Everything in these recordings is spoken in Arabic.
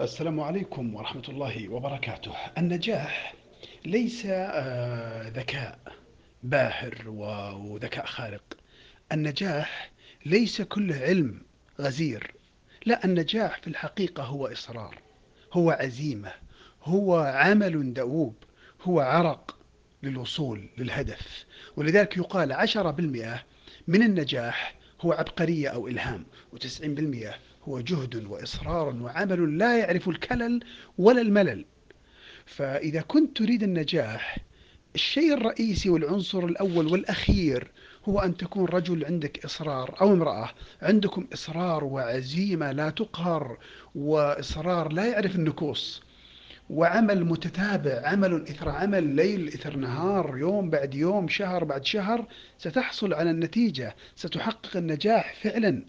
السلام عليكم ورحمة الله وبركاته. النجاح ليس آه، ذكاء باهر وذكاء خارق. النجاح ليس كله علم غزير. لا النجاح في الحقيقة هو إصرار، هو عزيمة، هو عمل دؤوب، هو عرق للوصول للهدف. ولذلك يقال عشرة بالمئة من النجاح هو عبقرية أو إلهام وتسعين بالمئة هو جهد وإصرار وعمل لا يعرف الكلل ولا الملل. فإذا كنت تريد النجاح الشيء الرئيسي والعنصر الأول والأخير هو أن تكون رجل عندك إصرار أو امرأة. عندكم إصرار وعزيمة لا تقهر وإصرار لا يعرف النكوص. وعمل متتابع عمل إثر عمل ليل إثر نهار يوم بعد يوم شهر بعد شهر ستحصل على النتيجة ستحقق النجاح فعلا.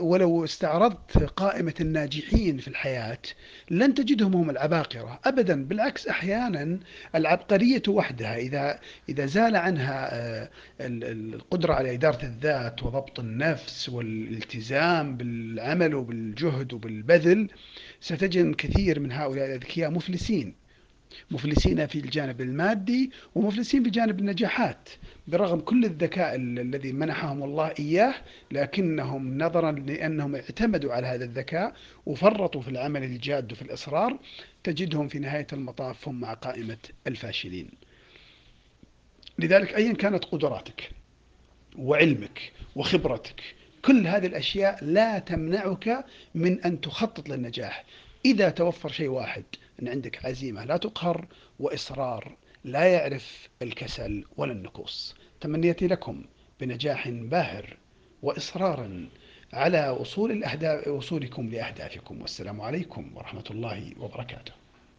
ولو استعرضت قائمة الناجحين في الحياة لن تجدهم هم العباقرة. أبدا بالعكس أحيانا العبقرية وحدها إذا إذا زال عنها آه، ال- ال- القدرة على إدارة الذات وضبط النفس والالتزام بالعمل وبالجهد وبالبذل ستجد كثير من هؤلاء الأذكياء مفلسين. مفلسين في الجانب المادي ومفلسين في جانب النجاحات برغم كل الذكاء ال- الذي منحهم الله إياه لكنهم نظرا لأنهم اعتمدوا على هذا الذكاء وفرطوا في العمل الجاد وفي الإصرار تجدهم في نهاية المطاف هم مع قائمة الفاشلين. لذلك أيا كانت قدراتك وعلمك وخبرتك كل هذه الأشياء لا تمنعك من أن تخطط للنجاح. إذا توفر شيء واحد أن عندك عزيمة لا تقهر وإصرار لا يعرف الكسل ولا النكوص تمنيتي لكم بنجاح باهر وإصرارا على وصول الأهداف وصولكم لأهدافكم. والسلام عليكم ورحمة الله وبركاته.